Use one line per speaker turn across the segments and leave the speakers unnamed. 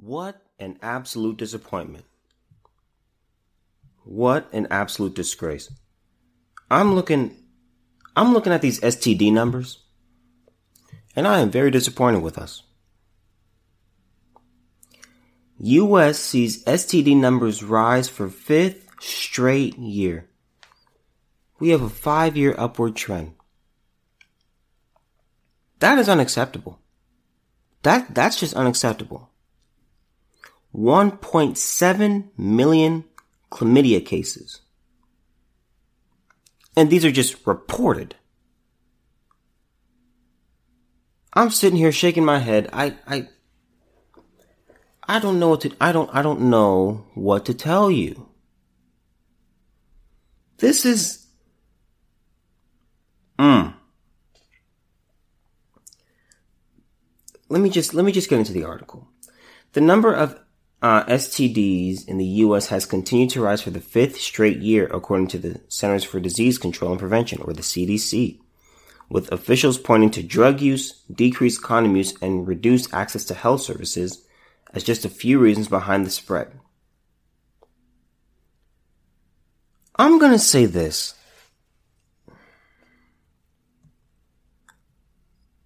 What an absolute disappointment. What an absolute disgrace. I'm looking I'm looking at these STD numbers and I am very disappointed with us. US sees STD numbers rise for fifth straight year. We have a five year upward trend. That is unacceptable. That, that's just unacceptable. 1.7 million chlamydia cases. And these are just reported. I'm sitting here shaking my head. I, I, I don't know what to, I don't, I don't know what to tell you. This is, mm. Let me just, let me just get into the article. The number of uh, STDs in the U.S. has continued to rise for the fifth straight year, according to the Centers for Disease Control and Prevention, or the CDC, with officials pointing to drug use, decreased condom use, and reduced access to health services as just a few reasons behind the spread. I'm gonna say this.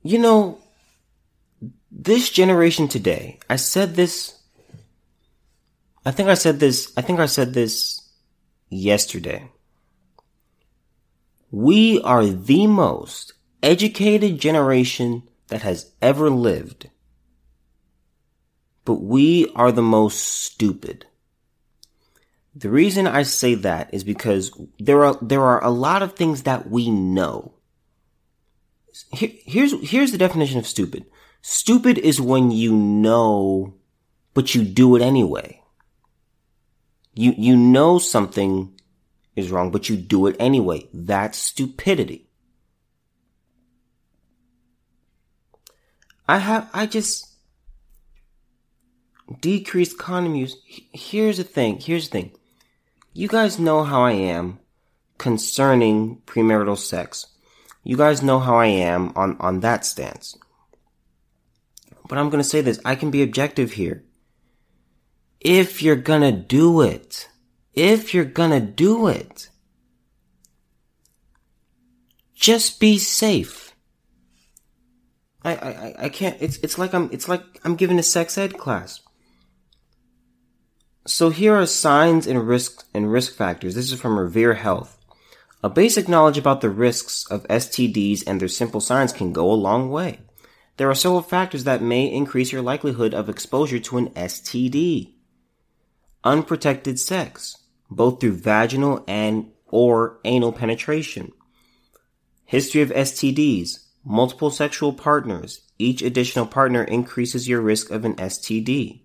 You know, this generation today, I said this I think I said this, I think I said this yesterday. We are the most educated generation that has ever lived. But we are the most stupid. The reason I say that is because there are, there are a lot of things that we know. Here, here's, here's the definition of stupid. Stupid is when you know, but you do it anyway. You, you know something is wrong, but you do it anyway. That's stupidity. I have, I just, decreased condom use. Here's the thing, here's the thing. You guys know how I am concerning premarital sex. You guys know how I am on, on that stance. But I'm gonna say this, I can be objective here if you're gonna do it. If you're gonna do it. Just be safe. I, I, I can't, it's, it's like I'm, it's like I'm giving a sex ed class. So here are signs and risks and risk factors. This is from Revere Health. A basic knowledge about the risks of STDs and their simple signs can go a long way. There are several factors that may increase your likelihood of exposure to an STD unprotected sex, both through vaginal and or anal penetration. History of STDs, multiple sexual partners. Each additional partner increases your risk of an STD.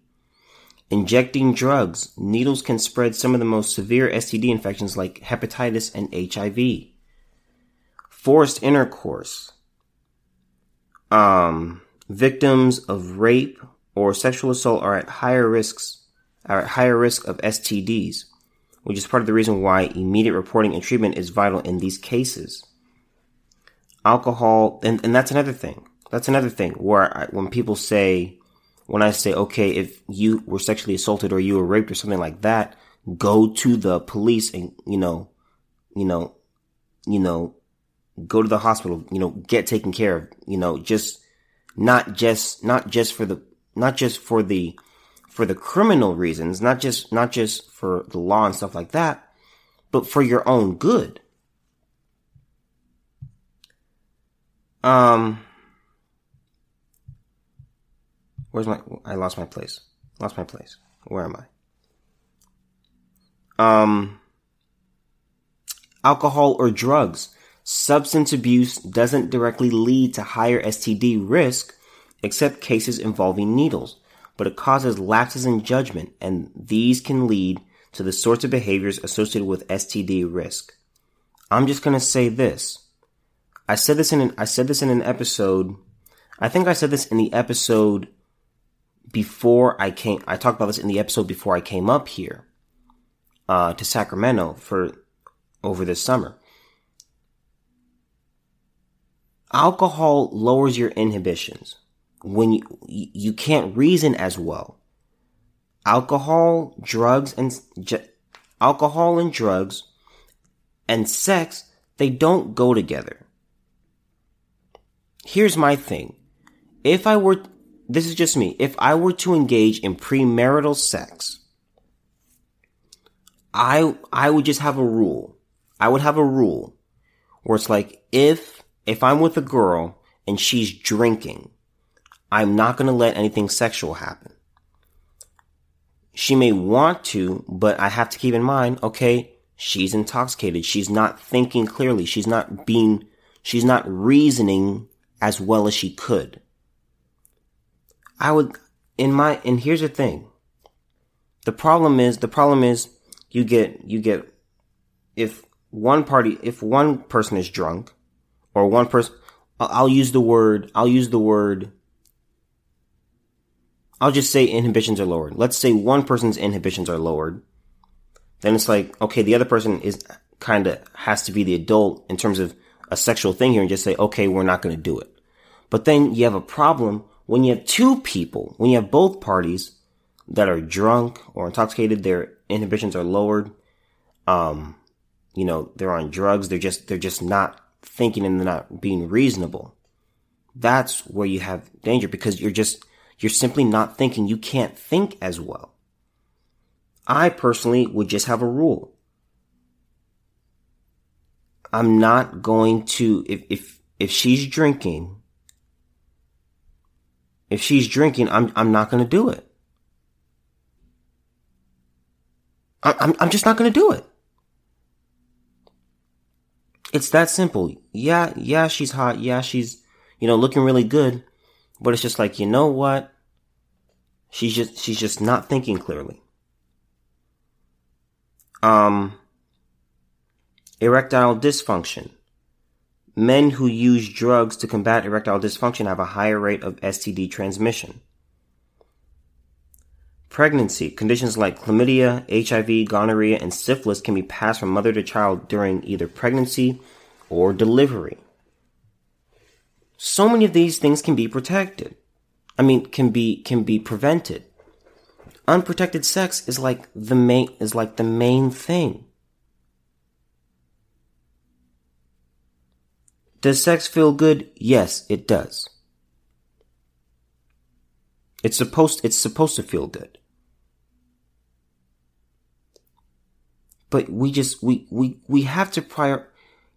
Injecting drugs. Needles can spread some of the most severe STD infections like hepatitis and HIV. Forced intercourse. Um, victims of rape or sexual assault are at higher risks are at higher risk of STDs, which is part of the reason why immediate reporting and treatment is vital in these cases. Alcohol, and, and that's another thing. That's another thing where I, when people say, when I say, okay, if you were sexually assaulted or you were raped or something like that, go to the police and, you know, you know, you know, go to the hospital, you know, get taken care of, you know, just, not just, not just for the, not just for the for the criminal reasons, not just, not just for the law and stuff like that, but for your own good. Um, where's my, I lost my place. Lost my place. Where am I? Um, alcohol or drugs. Substance abuse doesn't directly lead to higher STD risk, except cases involving needles but it causes lapses in judgment, and these can lead to the sorts of behaviors associated with STD risk. I'm just gonna say this. I said this in an, I said this in an episode. I think I said this in the episode before I came, I talked about this in the episode before I came up here, uh, to Sacramento for over this summer. Alcohol lowers your inhibitions when you, you can't reason as well. alcohol, drugs, and alcohol and drugs and sex, they don't go together. Here's my thing. If I were, this is just me, if I were to engage in premarital sex, I, I would just have a rule. I would have a rule where it's like, if, if I'm with a girl and she's drinking, I'm not going to let anything sexual happen. She may want to, but I have to keep in mind, okay, she's intoxicated. She's not thinking clearly. She's not being, she's not reasoning as well as she could. I would, in my, and here's the thing. The problem is, the problem is you get, you get, if one party, if one person is drunk or one person, I'll use the word, I'll use the word, I'll just say inhibitions are lowered. Let's say one person's inhibitions are lowered. Then it's like, okay, the other person is kind of has to be the adult in terms of a sexual thing here and just say, okay, we're not going to do it. But then you have a problem when you have two people, when you have both parties that are drunk or intoxicated, their inhibitions are lowered. Um, you know, they're on drugs. They're just, they're just not thinking and they're not being reasonable. That's where you have danger because you're just, you're simply not thinking. You can't think as well. I personally would just have a rule. I'm not going to, if, if, if she's drinking, if she's drinking, I'm, I'm not going to do it. I'm, I'm just not going to do it. It's that simple. Yeah, yeah, she's hot. Yeah, she's, you know, looking really good. But it's just like, you know what? She's just, she's just not thinking clearly. Um, erectile dysfunction. Men who use drugs to combat erectile dysfunction have a higher rate of STD transmission. Pregnancy. Conditions like chlamydia, HIV, gonorrhea, and syphilis can be passed from mother to child during either pregnancy or delivery. So many of these things can be protected. I mean, can be, can be prevented. Unprotected sex is like the main, is like the main thing. Does sex feel good? Yes, it does. It's supposed, it's supposed to feel good. But we just, we, we, we have to prior,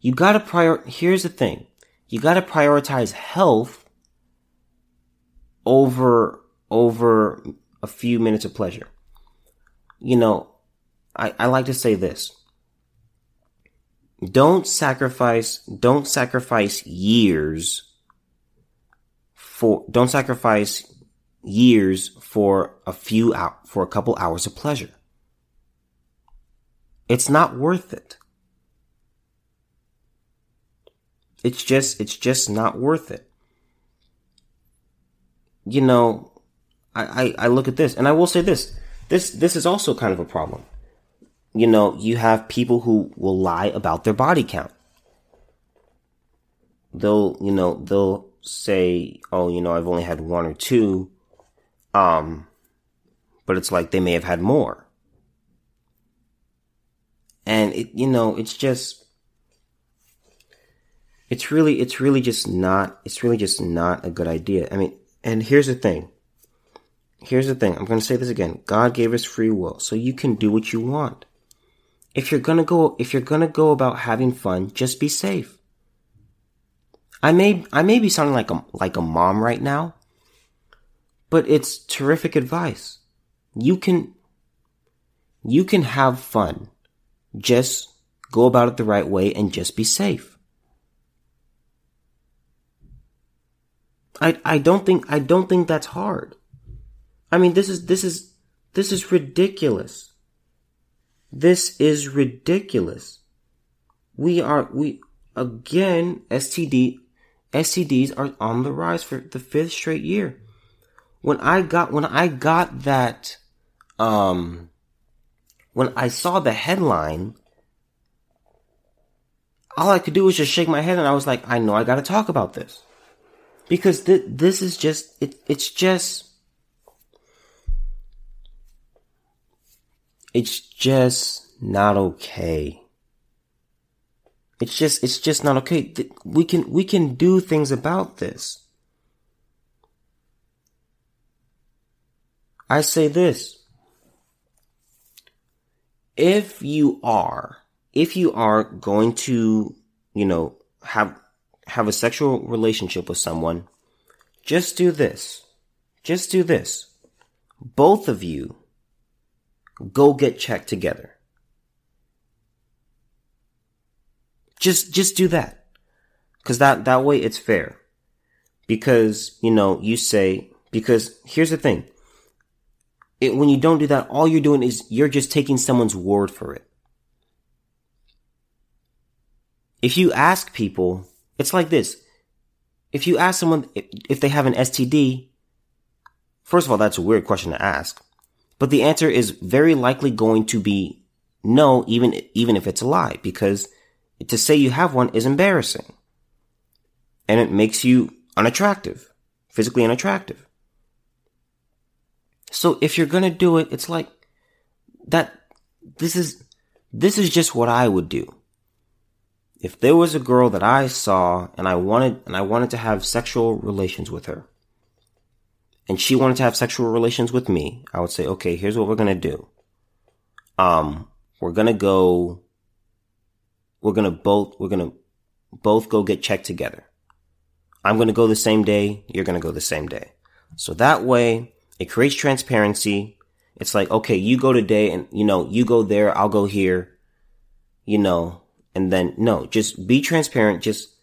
you gotta prior, here's the thing. You gotta prioritize health over, over a few minutes of pleasure. You know, I, I like to say this. Don't sacrifice, don't sacrifice years for, don't sacrifice years for a few out, for a couple hours of pleasure. It's not worth it. It's just, it's just not worth it. You know, I, I, I look at this and I will say this. This, this is also kind of a problem you know, you have people who will lie about their body count. They'll, you know, they'll say, oh, you know, I've only had one or two. Um, but it's like they may have had more. And it, you know, it's just, it's really, it's really just not, it's really just not a good idea. I mean, and here's the thing. Here's the thing. I'm going to say this again. God gave us free will, so you can do what you want if you're gonna go, if you're gonna go about having fun, just be safe. I may, I may be sounding like a, like a mom right now, but it's terrific advice. You can, you can have fun. Just go about it the right way and just be safe. I, I don't think, I don't think that's hard. I mean, this is, this is, this is ridiculous. This is ridiculous. We are, we, again, STD, STDs are on the rise for the fifth straight year. When I got, when I got that, um, when I saw the headline, all I could do was just shake my head and I was like, I know I gotta talk about this. Because th- this is just, it, it's just, it's just not okay. It's just, it's just not okay. We can, we can do things about this. I say this. If you are, if you are going to, you know, have, have a sexual relationship with someone, just do this. Just do this. Both of you go get checked together. Just, just do that. Cause that, that way it's fair. Because, you know, you say, because here's the thing. It, when you don't do that, all you're doing is you're just taking someone's word for it. If you ask people, it's like this. If you ask someone if they have an STD, first of all, that's a weird question to ask. But the answer is very likely going to be no, even, even if it's a lie, because to say you have one is embarrassing. And it makes you unattractive, physically unattractive. So if you're gonna do it, it's like that, this is, this is just what I would do. If there was a girl that I saw and I wanted, and I wanted to have sexual relations with her, and she wanted to have sexual relations with me, I would say, okay, here's what we're gonna do. Um, we're gonna go, we're gonna both, we're gonna both go get checked together. I'm gonna go the same day, you're gonna go the same day. So that way, it creates transparency. It's like, okay, you go today and, you know, you go there, I'll go here, you know, and then, no, just be transparent, just,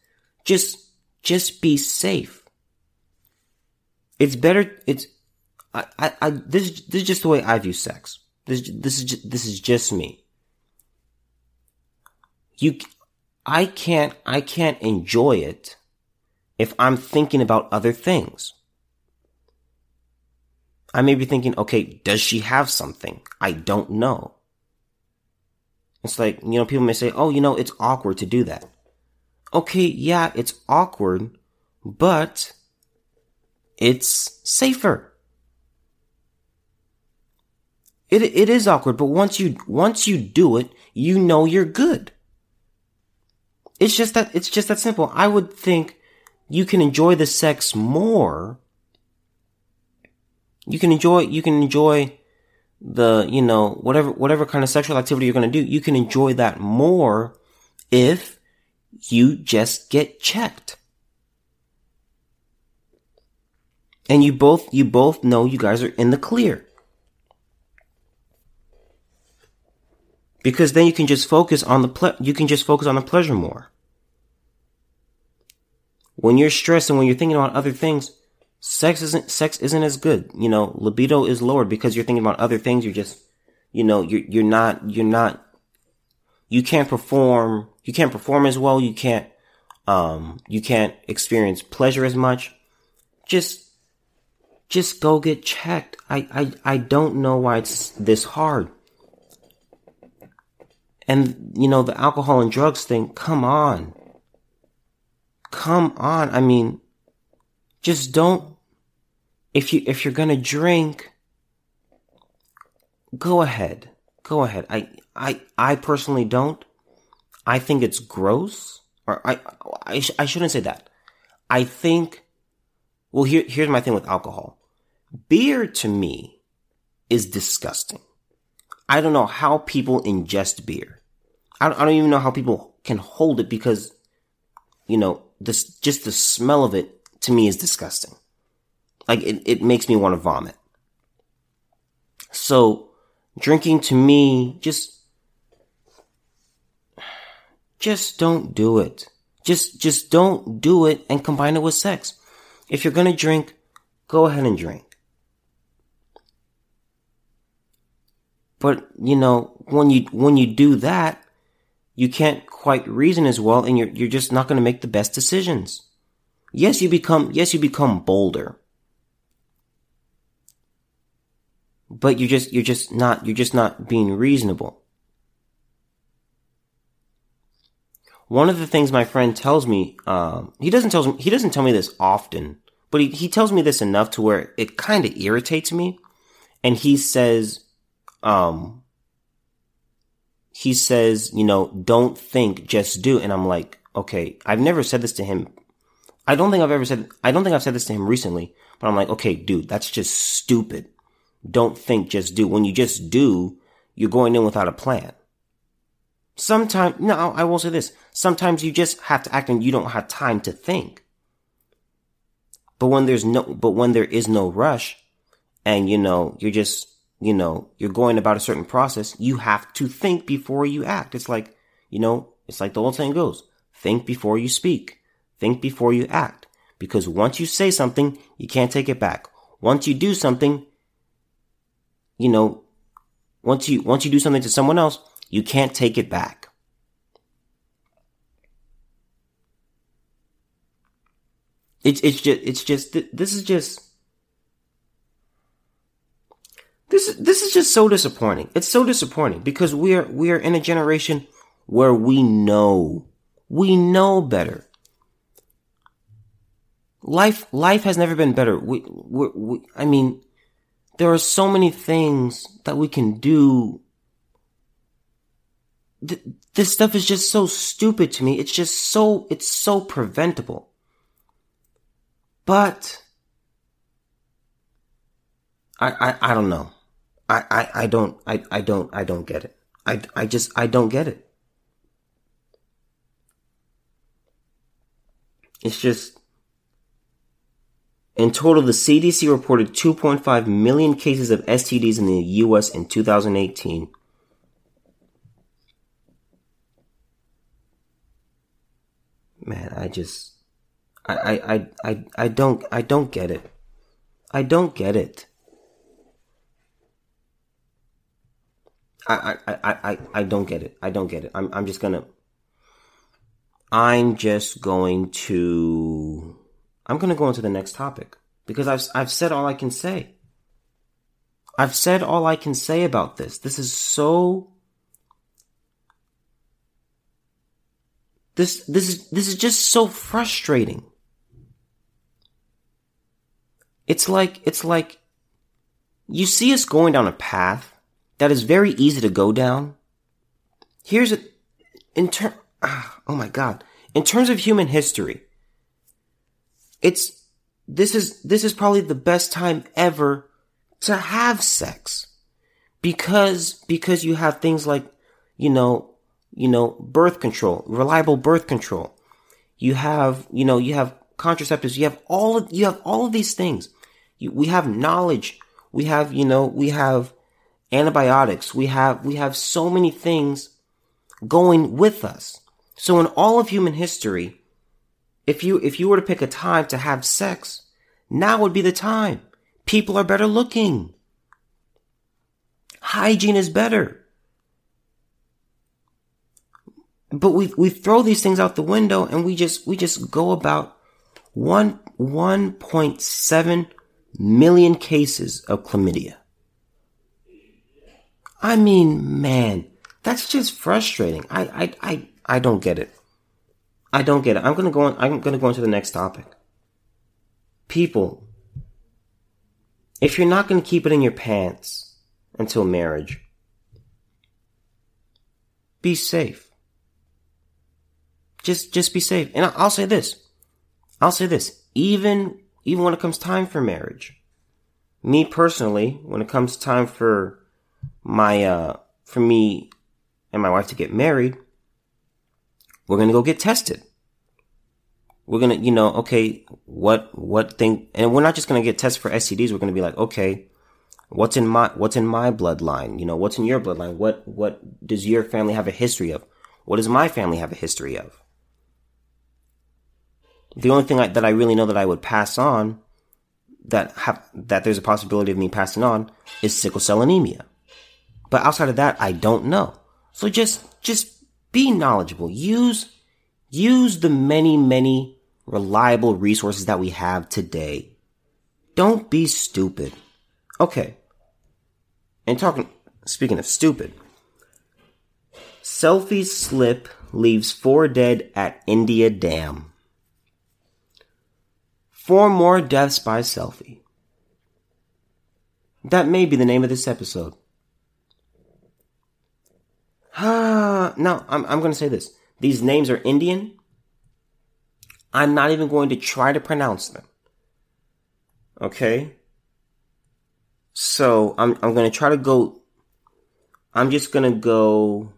just, just be safe. It's better. It's I, I, I this this is just the way I view sex. This this is just, this is just me. You, I can't I can't enjoy it if I'm thinking about other things. I may be thinking, okay, does she have something? I don't know. It's like, you know, people may say, oh, you know, it's awkward to do that. Okay, yeah, it's awkward, but it's safer. It, it is awkward, but once you, once you do it, you know you're good. It's just that, it's just that simple. I would think you can enjoy the sex more. You can enjoy, you can enjoy the, you know, whatever, whatever kind of sexual activity you're going to do. You can enjoy that more if you just get checked. and you both you both know you guys are in the clear because then you can just focus on the ple- you can just focus on the pleasure more when you're stressed and when you're thinking about other things sex isn't sex isn't as good you know libido is lowered because you're thinking about other things you're just you know you're you're not you're not you can't perform you can't perform as well you can't um you can't experience pleasure as much just just go get checked. I, I, I don't know why it's this hard. And, you know, the alcohol and drugs thing, come on. Come on. I mean, just don't, if you, if you're gonna drink, go ahead. Go ahead. I, I, I personally don't. I think it's gross. Or I, I, I shouldn't say that. I think, well, here, here's my thing with alcohol. Beer to me is disgusting. I don't know how people ingest beer. I don't, I don't even know how people can hold it because, you know, this, just the smell of it to me is disgusting. Like it, it makes me want to vomit. So drinking to me just, just don't do it. Just, just don't do it and combine it with sex. If you're going to drink, go ahead and drink. But, you know, when you, when you do that, you can't quite reason as well and you're, you're just not going to make the best decisions. Yes, you become, yes, you become bolder. But you're just, you're just not, you're just not being reasonable. One of the things my friend tells me, um, he doesn't tell me, he doesn't tell me this often, but he, he tells me this enough to where it kind of irritates me. And he says, um, he says, you know, don't think, just do. And I'm like, okay, I've never said this to him. I don't think I've ever said, I don't think I've said this to him recently, but I'm like, okay, dude, that's just stupid. Don't think, just do. When you just do, you're going in without a plan. Sometimes, no, I will say this. Sometimes you just have to act and you don't have time to think. But when there's no, but when there is no rush and you know, you're just, you know, you're going about a certain process, you have to think before you act. It's like, you know, it's like the old saying goes, think before you speak, think before you act. Because once you say something, you can't take it back. Once you do something, you know, once you, once you do something to someone else, you can't take it back. It's, it's just, it's just, this is just, this, this is just so disappointing. It's so disappointing because we're, we're in a generation where we know, we know better. Life, life has never been better. We, we, we I mean, there are so many things that we can do th- this stuff is just so stupid to me. It's just so, it's so preventable. But, I, I, I don't know. I, I, I don't, I, I don't, I don't get it. I, I just, I don't get it. It's just, in total, the CDC reported 2.5 million cases of STDs in the US in 2018. man, I just, I, I, I, I, I don't, I don't get it. I don't get it. I, I, I, I, I don't get it. I don't get it. I'm, I'm just gonna, I'm just going to, I'm gonna go into the next topic because I've, I've said all I can say. I've said all I can say about this. This is so This, this is, this is just so frustrating. It's like, it's like, you see us going down a path that is very easy to go down. Here's a, in term, ah, oh my god, in terms of human history, it's, this is, this is probably the best time ever to have sex. Because, because you have things like, you know, you know, birth control, reliable birth control. You have, you know, you have contraceptives. You have all of, you have all of these things. You, we have knowledge. We have, you know, we have antibiotics. We have, we have so many things going with us. So in all of human history, if you, if you were to pick a time to have sex, now would be the time. People are better looking. Hygiene is better. But we, we throw these things out the window and we just, we just go about one, 1.7 million cases of chlamydia. I mean, man, that's just frustrating. I, I, I, I don't get it. I don't get it. I'm gonna go on, I'm gonna go into the next topic. People, if you're not gonna keep it in your pants until marriage, be safe. Just, just be safe. And I'll say this. I'll say this. Even, even when it comes time for marriage, me personally, when it comes time for my, uh, for me and my wife to get married, we're gonna go get tested. We're gonna, you know, okay, what, what thing, and we're not just gonna get tested for STDs. We're gonna be like, okay, what's in my, what's in my bloodline? You know, what's in your bloodline? What, what does your family have a history of? What does my family have a history of? The only thing I, that I really know that I would pass on that have, that there's a possibility of me passing on is sickle cell anemia. But outside of that, I don't know. So just, just be knowledgeable. Use, use the many, many reliable resources that we have today. Don't be stupid. Okay. And talking, speaking of stupid, selfie slip leaves four dead at India Dam. Four more deaths by selfie. That may be the name of this episode. Uh, no, I'm, I'm going to say this. These names are Indian. I'm not even going to try to pronounce them. Okay? So, I'm, I'm going to try to go, I'm just going to go,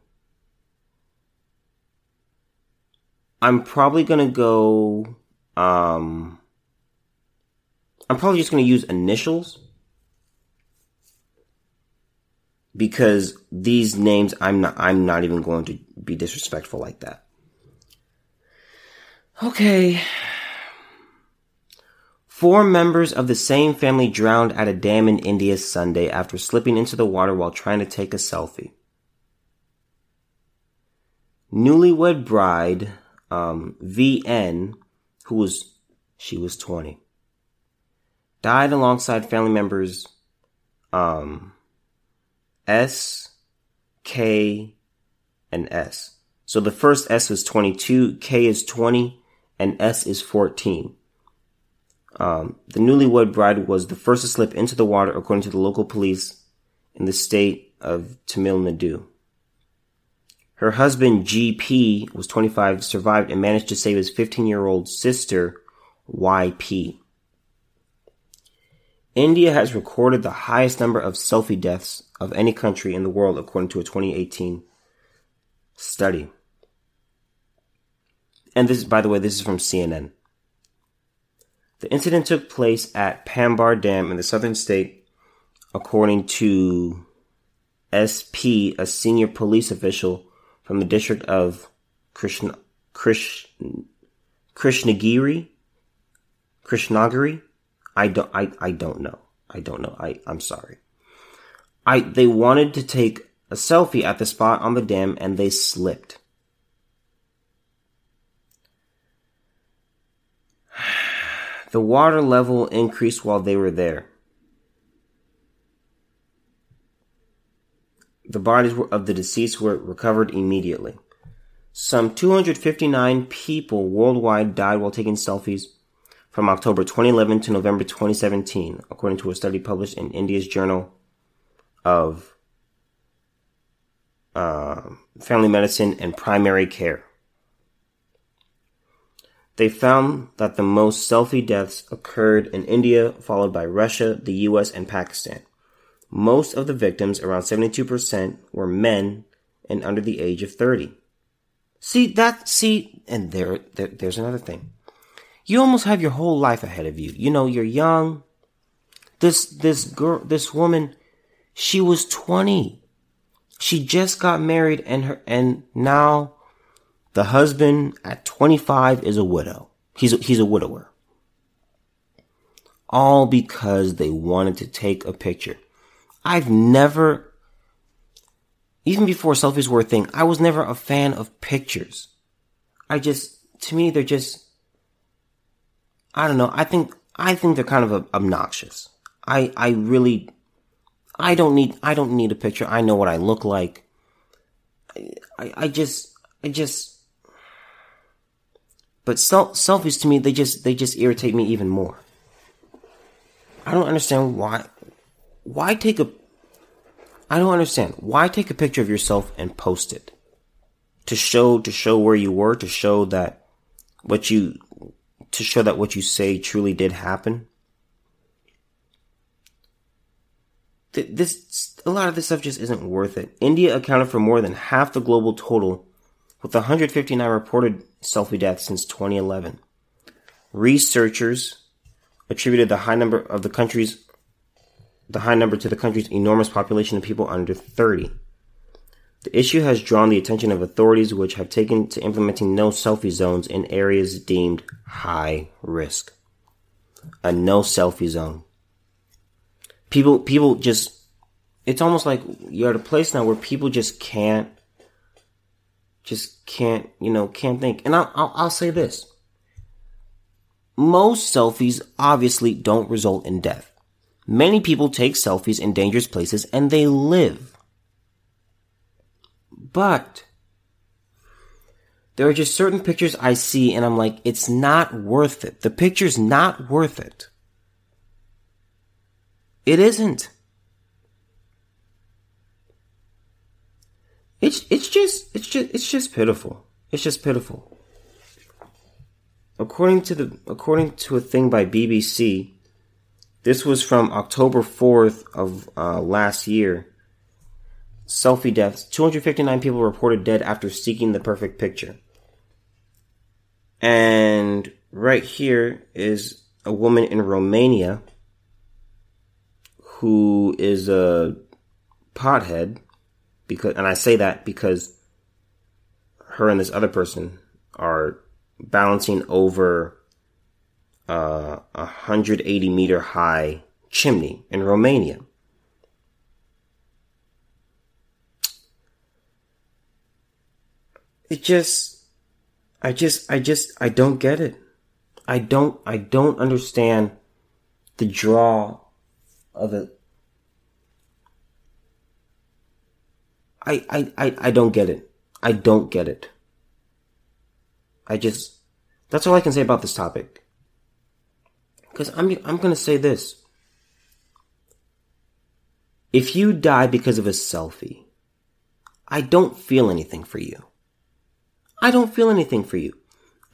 I'm probably going to go, um, I'm probably just going to use initials because these names I'm not I'm not even going to be disrespectful like that. Okay. Four members of the same family drowned at a dam in India Sunday after slipping into the water while trying to take a selfie. Newlywed bride um, VN, who was she was 20, died alongside family members um, S, K, and S. So the first S was 22, K is 20, and S is 14. Um, the newlywed bride was the first to slip into the water, according to the local police in the state of Tamil Nadu. Her husband, GP, was 25, survived, and managed to save his 15 year old sister, YP. India has recorded the highest number of selfie deaths of any country in the world according to a 2018 study. And this, by the way, this is from CNN. The incident took place at Pambar Dam in the southern state, according to SP, a senior police official from the district of Krishna, Krishna, Krishnagiri, Krishnagiri. I don't, I, I don't know. I don't know. I, I'm sorry. I, they wanted to take a selfie at the spot on the dam and they slipped. The water level increased while they were there. The bodies of the deceased were recovered immediately. Some 259 people worldwide died while taking selfies from October 2011 to November 2017, according to a study published in India's Journal of uh, Family Medicine and Primary Care. They found that the most selfie deaths occurred in India, followed by Russia, the US, and Pakistan. Most of the victims, around 72%, were men and under the age of 30. See that, see, and there, there there's another thing you almost have your whole life ahead of you. You know, you're young. This, this girl, this woman, she was 20. She just got married and her, and now the husband at 25 is a widow. He's a, he's a widower. All because they wanted to take a picture. I've never, even before selfies were a thing, I was never a fan of pictures. I just, to me, they're just, I don't know. I think I think they're kind of obnoxious. I I really I don't need I don't need a picture. I know what I look like. I I, I just I just but sel- selfies to me they just they just irritate me even more. I don't understand why why take a I don't understand. Why take a picture of yourself and post it? To show to show where you were, to show that what you to show that what you say truly did happen. This, a lot of this stuff just isn't worth it. India accounted for more than half the global total, with 159 reported selfie deaths since 2011. Researchers attributed the high number of the country's the high number to the country's enormous population of people under 30. The issue has drawn the attention of authorities which have taken to implementing no selfie zones in areas deemed high risk. A no selfie zone. People, people just, it's almost like you're at a place now where people just can't, just can't, you know, can't think. And I'll, I'll, I'll say this. Most selfies obviously don't result in death. Many people take selfies in dangerous places and they live. But there are just certain pictures I see and I'm like, it's not worth it. The picture's not worth it. It isn't. It's, it's just it's just it's just pitiful. It's just pitiful. According to the according to a thing by BBC, this was from October 4th of uh, last year. Selfie deaths. 259 people reported dead after seeking the perfect picture. And right here is a woman in Romania who is a pothead because and I say that because her and this other person are balancing over uh, a 180 meter high chimney in Romania. It just, I just, I just, I don't get it. I don't, I don't understand the draw of it. I, I, I, I don't get it. I don't get it. I just, that's all I can say about this topic. Cause I'm, I'm gonna say this. If you die because of a selfie, I don't feel anything for you. I don't feel anything for you.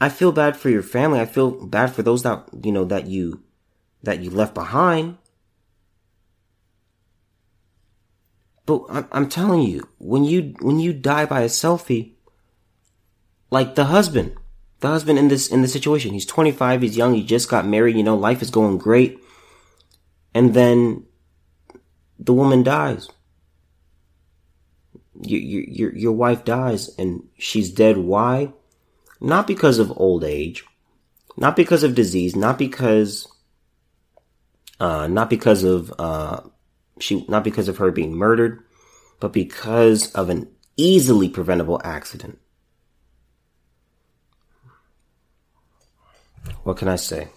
I feel bad for your family. I feel bad for those that, you know, that you, that you left behind. But I'm, I'm telling you, when you, when you die by a selfie, like the husband, the husband in this, in this situation, he's 25, he's young, he just got married, you know, life is going great. And then the woman dies. Your, your, your wife dies and she's dead. Why? Not because of old age, not because of disease, not because, uh, not because of, uh, she, not because of her being murdered, but because of an easily preventable accident. What can I say?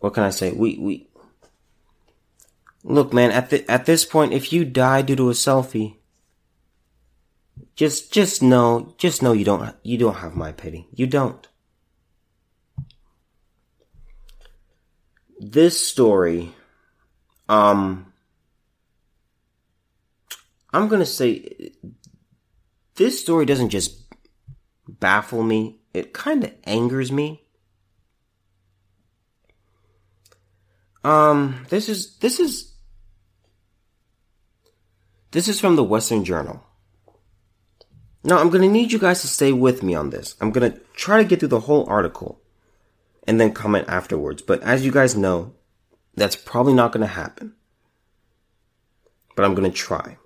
What can I say? We, we, look, man, at the, at this point, if you die due to a selfie, just, just know, just know you don't, you don't have my pity. You don't. This story, um, I'm gonna say, this story doesn't just baffle me, it kinda angers me. Um, this is, this is, this is from the Western Journal. Now, I'm gonna need you guys to stay with me on this. I'm gonna try to get through the whole article and then comment afterwards. But as you guys know, that's probably not gonna happen. But I'm gonna try.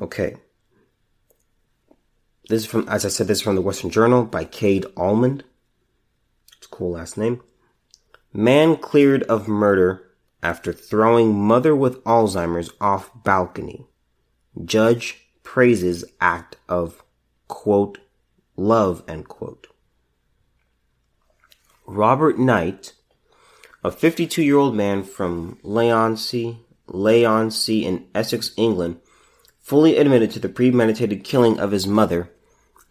Okay. This is from, as I said, this is from the Western Journal by Cade Almond. It's a cool last name. Man cleared of murder after throwing mother with Alzheimer's off balcony. Judge praises act of quote, love, end quote. Robert Knight, a 52 year old man from Leigh-on-Sea, Leigh-on-Sea in Essex, England, fully admitted to the premeditated killing of his mother,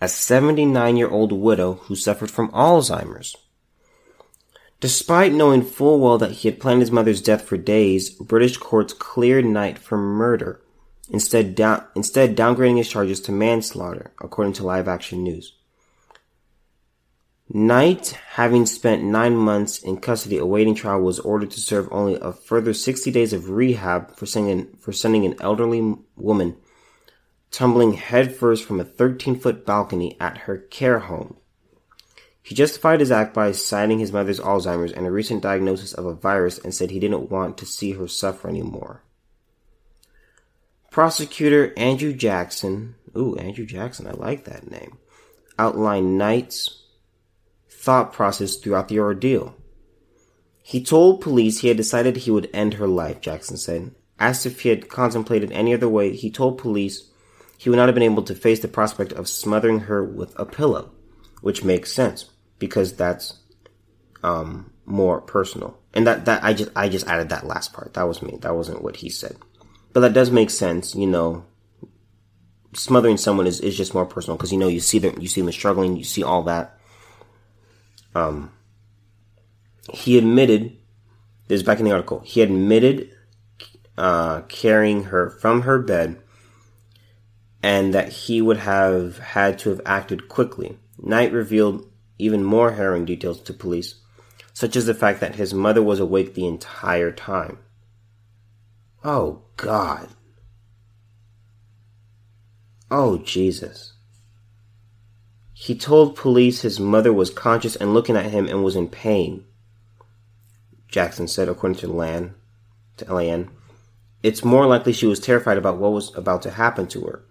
a 79 year old widow who suffered from Alzheimer's. Despite knowing full well that he had planned his mother's death for days, British courts cleared Knight for murder instead, down, instead downgrading his charges to manslaughter, according to Live Action News. Knight, having spent nine months in custody awaiting trial, was ordered to serve only a further 60 days of rehab for sending, for sending an elderly woman tumbling headfirst from a 13 foot balcony at her care home. He justified his act by citing his mother's Alzheimer's and a recent diagnosis of a virus and said he didn't want to see her suffer anymore. Prosecutor Andrew Jackson, ooh, Andrew Jackson, I like that name, outlined Knight's thought process throughout the ordeal. He told police he had decided he would end her life, Jackson said. Asked if he had contemplated any other way, he told police he would not have been able to face the prospect of smothering her with a pillow, which makes sense because that's um, more personal. And that, that I just I just added that last part. That was me. That wasn't what he said. But that does make sense, you know. Smothering someone is, is just more personal because you know you see them you see them struggling, you see all that. Um he admitted this is back in the article. He admitted uh, carrying her from her bed and that he would have had to have acted quickly. Knight revealed even more harrowing details to police, such as the fact that his mother was awake the entire time. Oh, God. Oh, Jesus. He told police his mother was conscious and looking at him and was in pain. Jackson said, according to LAN, to LAN. It's more likely she was terrified about what was about to happen to her.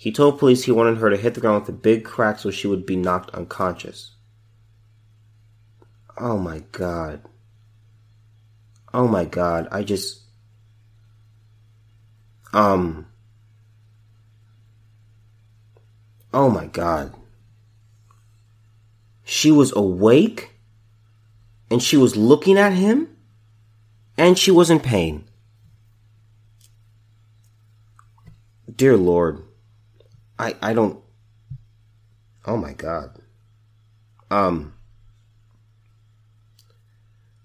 He told police he wanted her to hit the ground with a big crack so she would be knocked unconscious. Oh my god. Oh my god. I just. Um. Oh my god. She was awake and she was looking at him and she was in pain. Dear Lord, I I don't Oh my god. Um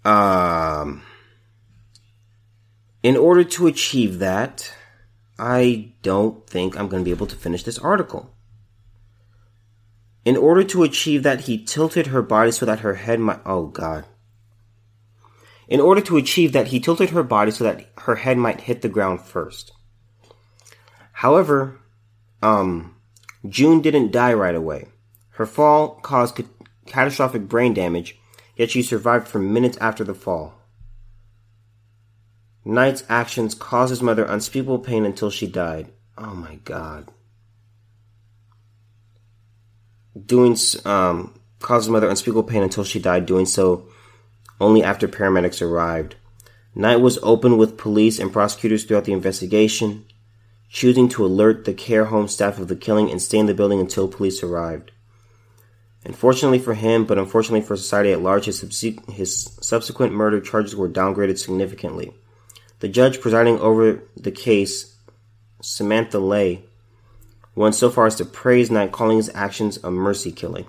um in order to achieve that, I don't think I'm going to be able to finish this article. In order to achieve that, he tilted her body so that her head might. Oh, God. In order to achieve that, he tilted her body so that her head might hit the ground first. However, um, June didn't die right away. Her fall caused ca- catastrophic brain damage, yet she survived for minutes after the fall. Knight's actions caused his mother unspeakable pain until she died. Oh my god. Doing um, caused his mother unspeakable pain until she died, doing so only after paramedics arrived. Knight was open with police and prosecutors throughout the investigation, choosing to alert the care home staff of the killing and stay in the building until police arrived. Unfortunately for him, but unfortunately for society at large, his, subse- his subsequent murder charges were downgraded significantly. The judge presiding over the case, Samantha Lay, went so far as to praise Knight, calling his actions a mercy killing.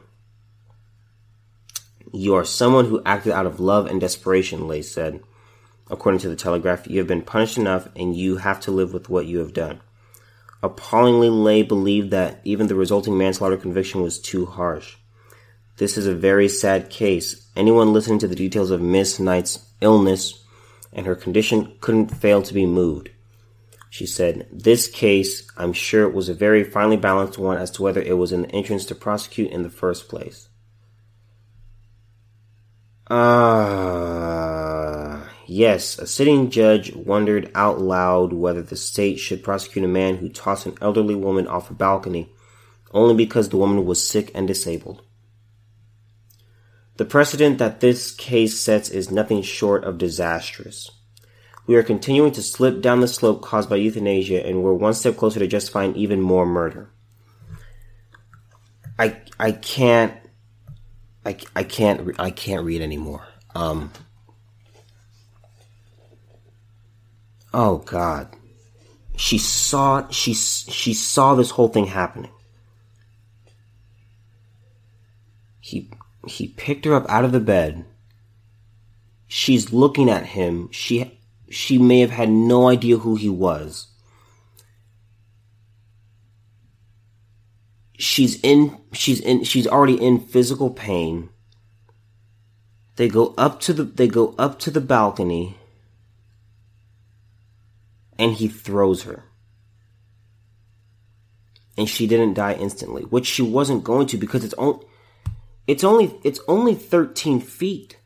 You are someone who acted out of love and desperation, Lay said. According to the Telegraph, you have been punished enough and you have to live with what you have done. Appallingly, Lay believed that even the resulting manslaughter conviction was too harsh. This is a very sad case. Anyone listening to the details of Miss Knight's illness and her condition couldn't fail to be moved. She said, This case, I'm sure, was a very finely balanced one as to whether it was in the interest to prosecute in the first place. Ah, uh, yes, a sitting judge wondered out loud whether the state should prosecute a man who tossed an elderly woman off a balcony only because the woman was sick and disabled. The precedent that this case sets is nothing short of disastrous. We are continuing to slip down the slope caused by euthanasia, and we're one step closer to justifying even more murder. I I can't I, I can't I can't read anymore. Um. Oh God, she saw she she saw this whole thing happening. He he picked her up out of the bed. She's looking at him. She she may have had no idea who he was. she's in she's in she's already in physical pain they go up to the they go up to the balcony and he throws her and she didn't die instantly which she wasn't going to because it's only it's only it's only 13 feet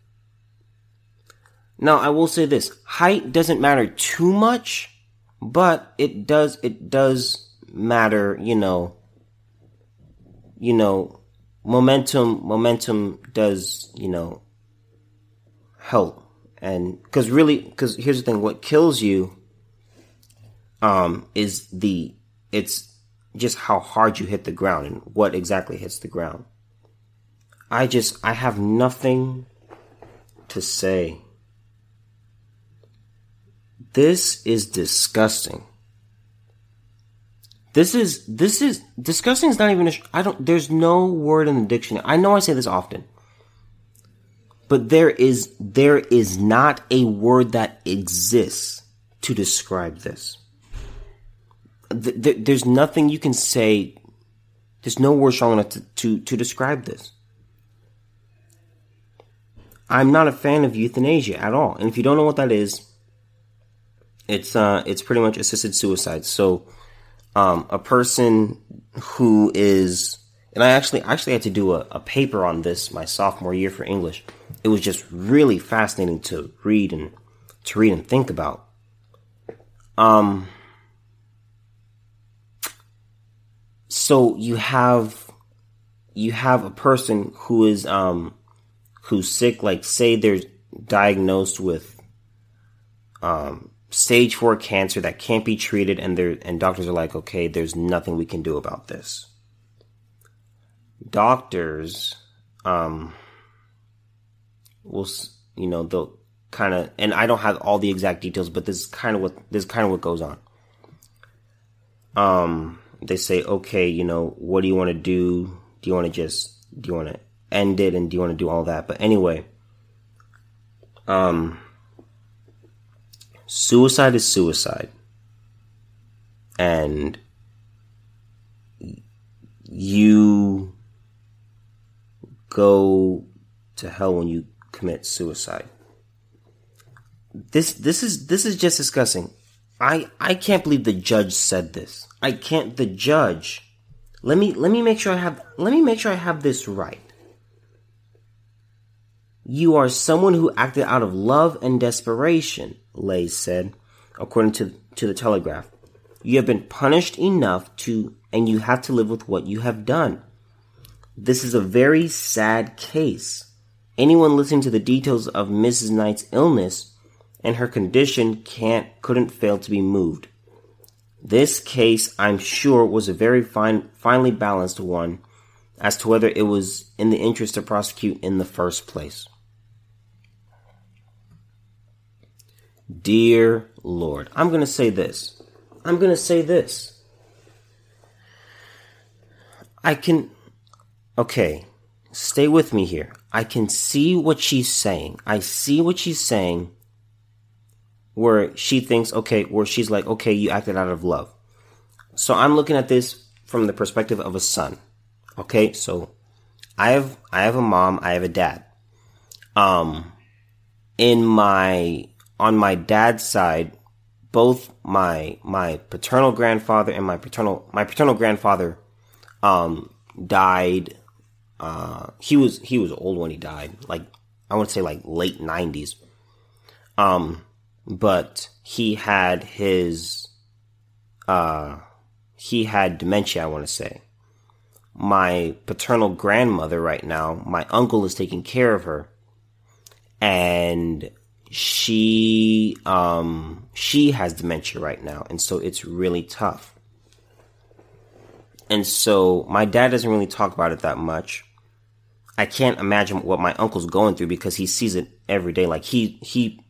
now i will say this height doesn't matter too much but it does it does matter you know you know, momentum, momentum does, you know, help. And, cause really, cause here's the thing, what kills you, um, is the, it's just how hard you hit the ground and what exactly hits the ground. I just, I have nothing to say. This is disgusting. This is this is disgusting is not even a, I don't there's no word in the dictionary. I know I say this often. But there is there is not a word that exists to describe this. Th- th- there's nothing you can say. There's no word strong enough to, to, to describe this. I'm not a fan of euthanasia at all. And if you don't know what that is, it's uh it's pretty much assisted suicide. So um a person who is and I actually actually had to do a, a paper on this my sophomore year for English. It was just really fascinating to read and to read and think about. Um so you have you have a person who is um who's sick like say they're diagnosed with um stage 4 cancer that can't be treated and they and doctors are like okay there's nothing we can do about this. Doctors um will you know they'll kind of and I don't have all the exact details but this is kind of what this is kind of what goes on. Um they say okay you know what do you want to do do you want to just do you want to end it and do you want to do all that but anyway um suicide is suicide and you go to hell when you commit suicide. This this is this is just disgusting. I I can't believe the judge said this. I can't the judge. Let me let me make sure I have let me make sure I have this right. You are someone who acted out of love and desperation, Lays said, according to to the Telegraph. You have been punished enough to and you have to live with what you have done. This is a very sad case. Anyone listening to the details of Mrs. Knight's illness and her condition can't couldn't fail to be moved. This case, I'm sure, was a very fine, finely balanced one as to whether it was in the interest to prosecute in the first place. Dear Lord, I'm going to say this. I'm going to say this. I can okay, stay with me here. I can see what she's saying. I see what she's saying where she thinks, okay, where she's like, okay, you acted out of love. So I'm looking at this from the perspective of a son. Okay, so I have I have a mom, I have a dad. Um in my on my dad's side, both my my paternal grandfather and my paternal my paternal grandfather um died uh, he was he was old when he died, like I want to say like late nineties. Um, but he had his uh, he had dementia. I want to say. My paternal grandmother right now, my uncle is taking care of her, and she um she has dementia right now, and so it's really tough. And so my dad doesn't really talk about it that much. I can't imagine what my uncle's going through because he sees it every day. Like he he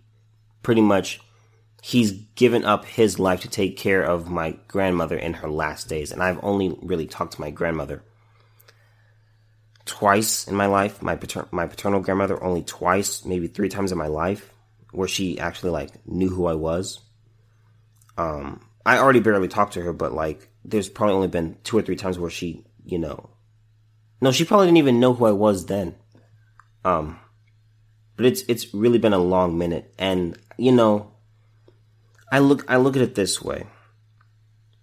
pretty much he's given up his life to take care of my grandmother in her last days, and I've only really talked to my grandmother twice in my life. My pater- my paternal grandmother only twice, maybe three times in my life, where she actually like knew who I was. Um, I already barely talked to her, but like there's probably only been two or three times where she, you know, no, she probably didn't even know who I was then. Um, but it's it's really been a long minute, and you know, I look I look at it this way.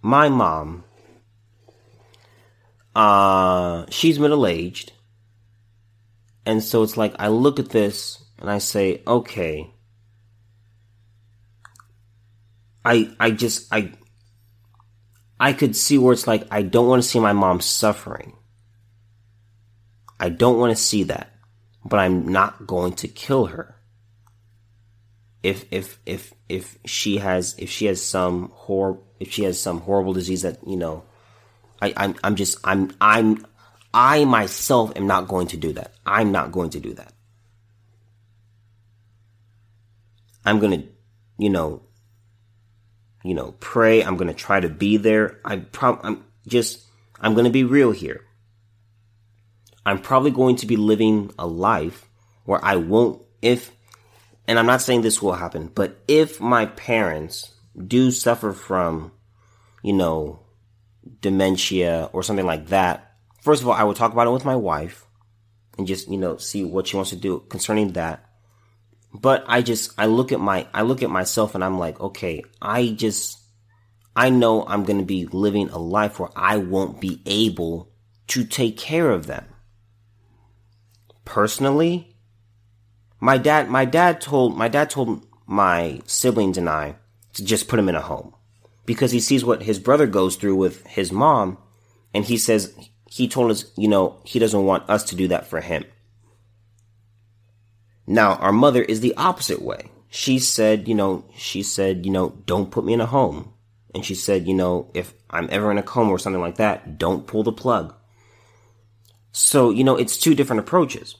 My mom, uh, she's middle aged, and so it's like I look at this and I say, okay. I I just I I could see where it's like I don't want to see my mom suffering. I don't want to see that, but I'm not going to kill her. If if if if she has if she has some hor if she has some horrible disease that you know, I I'm I'm just I'm I'm I myself am not going to do that. I'm not going to do that. I'm gonna, you know, you know, pray. I'm gonna try to be there. I prob I'm just I'm gonna be real here. I'm probably going to be living a life where I won't, if, and I'm not saying this will happen, but if my parents do suffer from, you know, dementia or something like that, first of all, I would talk about it with my wife and just, you know, see what she wants to do concerning that. But I just, I look at my, I look at myself and I'm like, okay, I just, I know I'm going to be living a life where I won't be able to take care of them. Personally, my dad, my dad told, my dad told my siblings and I to just put him in a home because he sees what his brother goes through with his mom and he says he told us, you know, he doesn't want us to do that for him. Now, our mother is the opposite way. She said, you know, she said, you know, don't put me in a home. And she said, you know, if I'm ever in a coma or something like that, don't pull the plug. So, you know, it's two different approaches.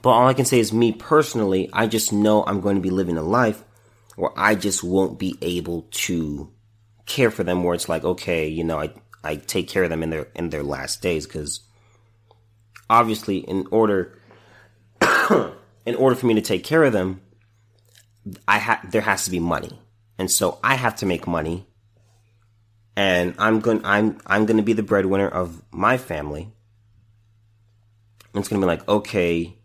But all I can say is me personally, I just know I'm going to be living a life where I just won't be able to care for them where it's like, okay, you know, I, I take care of them in their, in their last days. Cause obviously in order, in order for me to take care of them, I have, there has to be money. And so I have to make money and I'm going, I'm, I'm going to be the breadwinner of my family. It's going to be like, okay,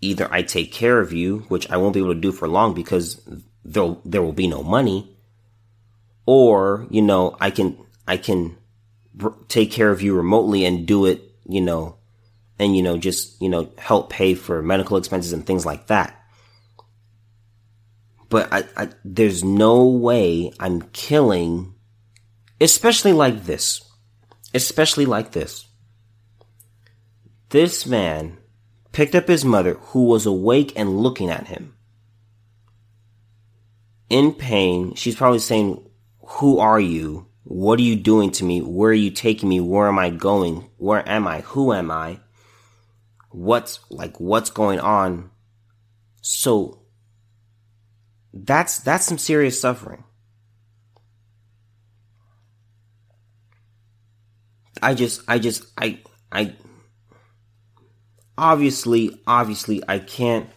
either I take care of you, which I won't be able to do for long because there there will be no money, or you know I can I can take care of you remotely and do it, you know, and you know just you know help pay for medical expenses and things like that. But I, I there's no way I'm killing, especially like this, especially like this. This man picked up his mother, who was awake and looking at him. In pain, she's probably saying, Who are you? What are you doing to me? Where are you taking me? Where am I going? Where am I? Who am I? What's like what's going on? So that's that's some serious suffering. I just I just I I obviously, obviously, I can't,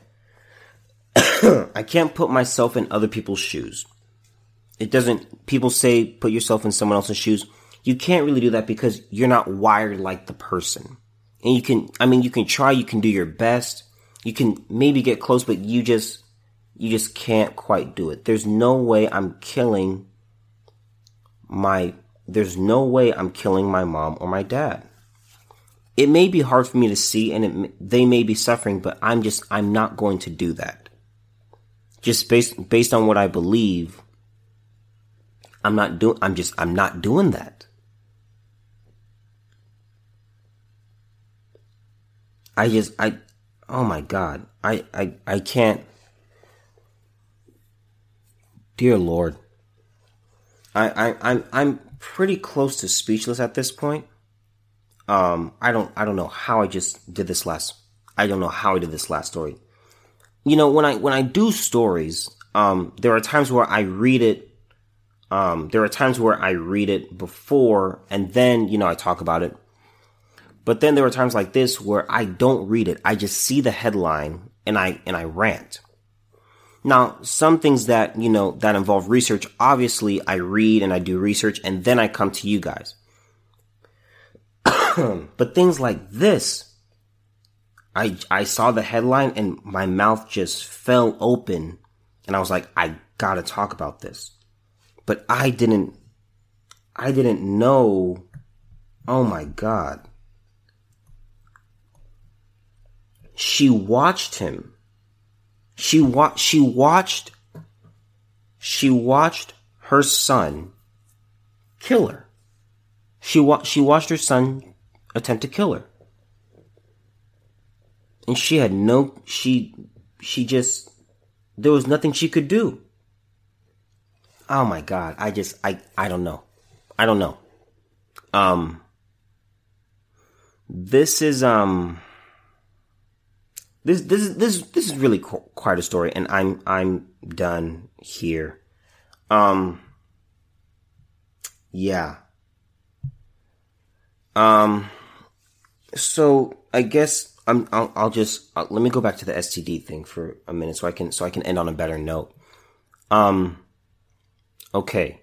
I can't put myself in other people's shoes. It doesn't, people say put yourself in someone else's shoes. You can't really do that because you're not wired like the person. And you can, I mean, you can try, you can do your best. You can maybe get close, but you just, you just can't quite do it. There's no way I'm killing my, there's no way I'm killing my mom or my dad it may be hard for me to see and it, they may be suffering, but I'm just, I'm not going to do that. Just based, based on what I believe, I'm not doing, I'm just, I'm not doing that. I just, I, oh my God, I, I, I can't, dear Lord. I, I, I'm, I'm pretty close to speechless at this point. Um, I don't, I don't know how I just did this last. I don't know how I did this last story. You know, when I when I do stories, um, there are times where I read it. Um, there are times where I read it before and then you know I talk about it. But then there are times like this where I don't read it. I just see the headline and I and I rant. Now, some things that, you know, that involve research, obviously I read and I do research and then I come to you guys. but things like this, I, I saw the headline and my mouth just fell open and I was like, I gotta talk about this. But I didn't, I didn't know. Oh my God. She watched him. She wa- she watched, she watched her son kill her. She wa- she watched her son attempt to kill her. And she had no, she, she just, there was nothing she could do. Oh my God. I just, I, I don't know. I don't know. Um, this is, um, this, this is, this, this is really quite a story and I'm, I'm done here. Um, yeah. Um, so I guess I'm, I'll, I'll just I'll, let me go back to the STD thing for a minute, so I can so I can end on a better note. Um, okay.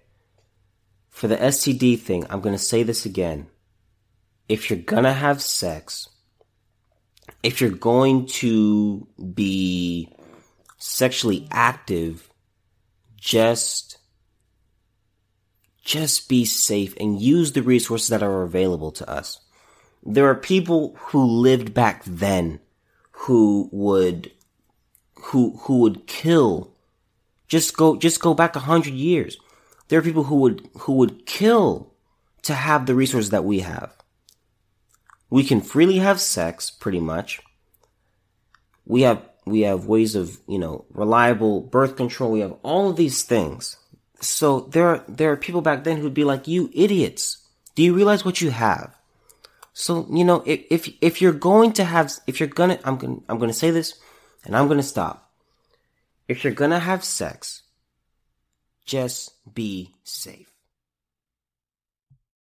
for the STD thing, I'm to say this again. If you're to have sex, if you're going to be sexually active, just just be safe and use the resources that are available to us. There are people who lived back then who would who who would kill just go just go back a hundred years. There are people who would who would kill to have the resources that we have. We can freely have sex, pretty much. We have we have ways of, you know, reliable birth control. We have all of these things. So there are, there are people back then who'd be like, you idiots. Do you realize what you have? So, you know, if, if, if you're going to have, if you're gonna, I'm gonna, I'm gonna say this and I'm gonna stop. If you're gonna have sex, just be safe.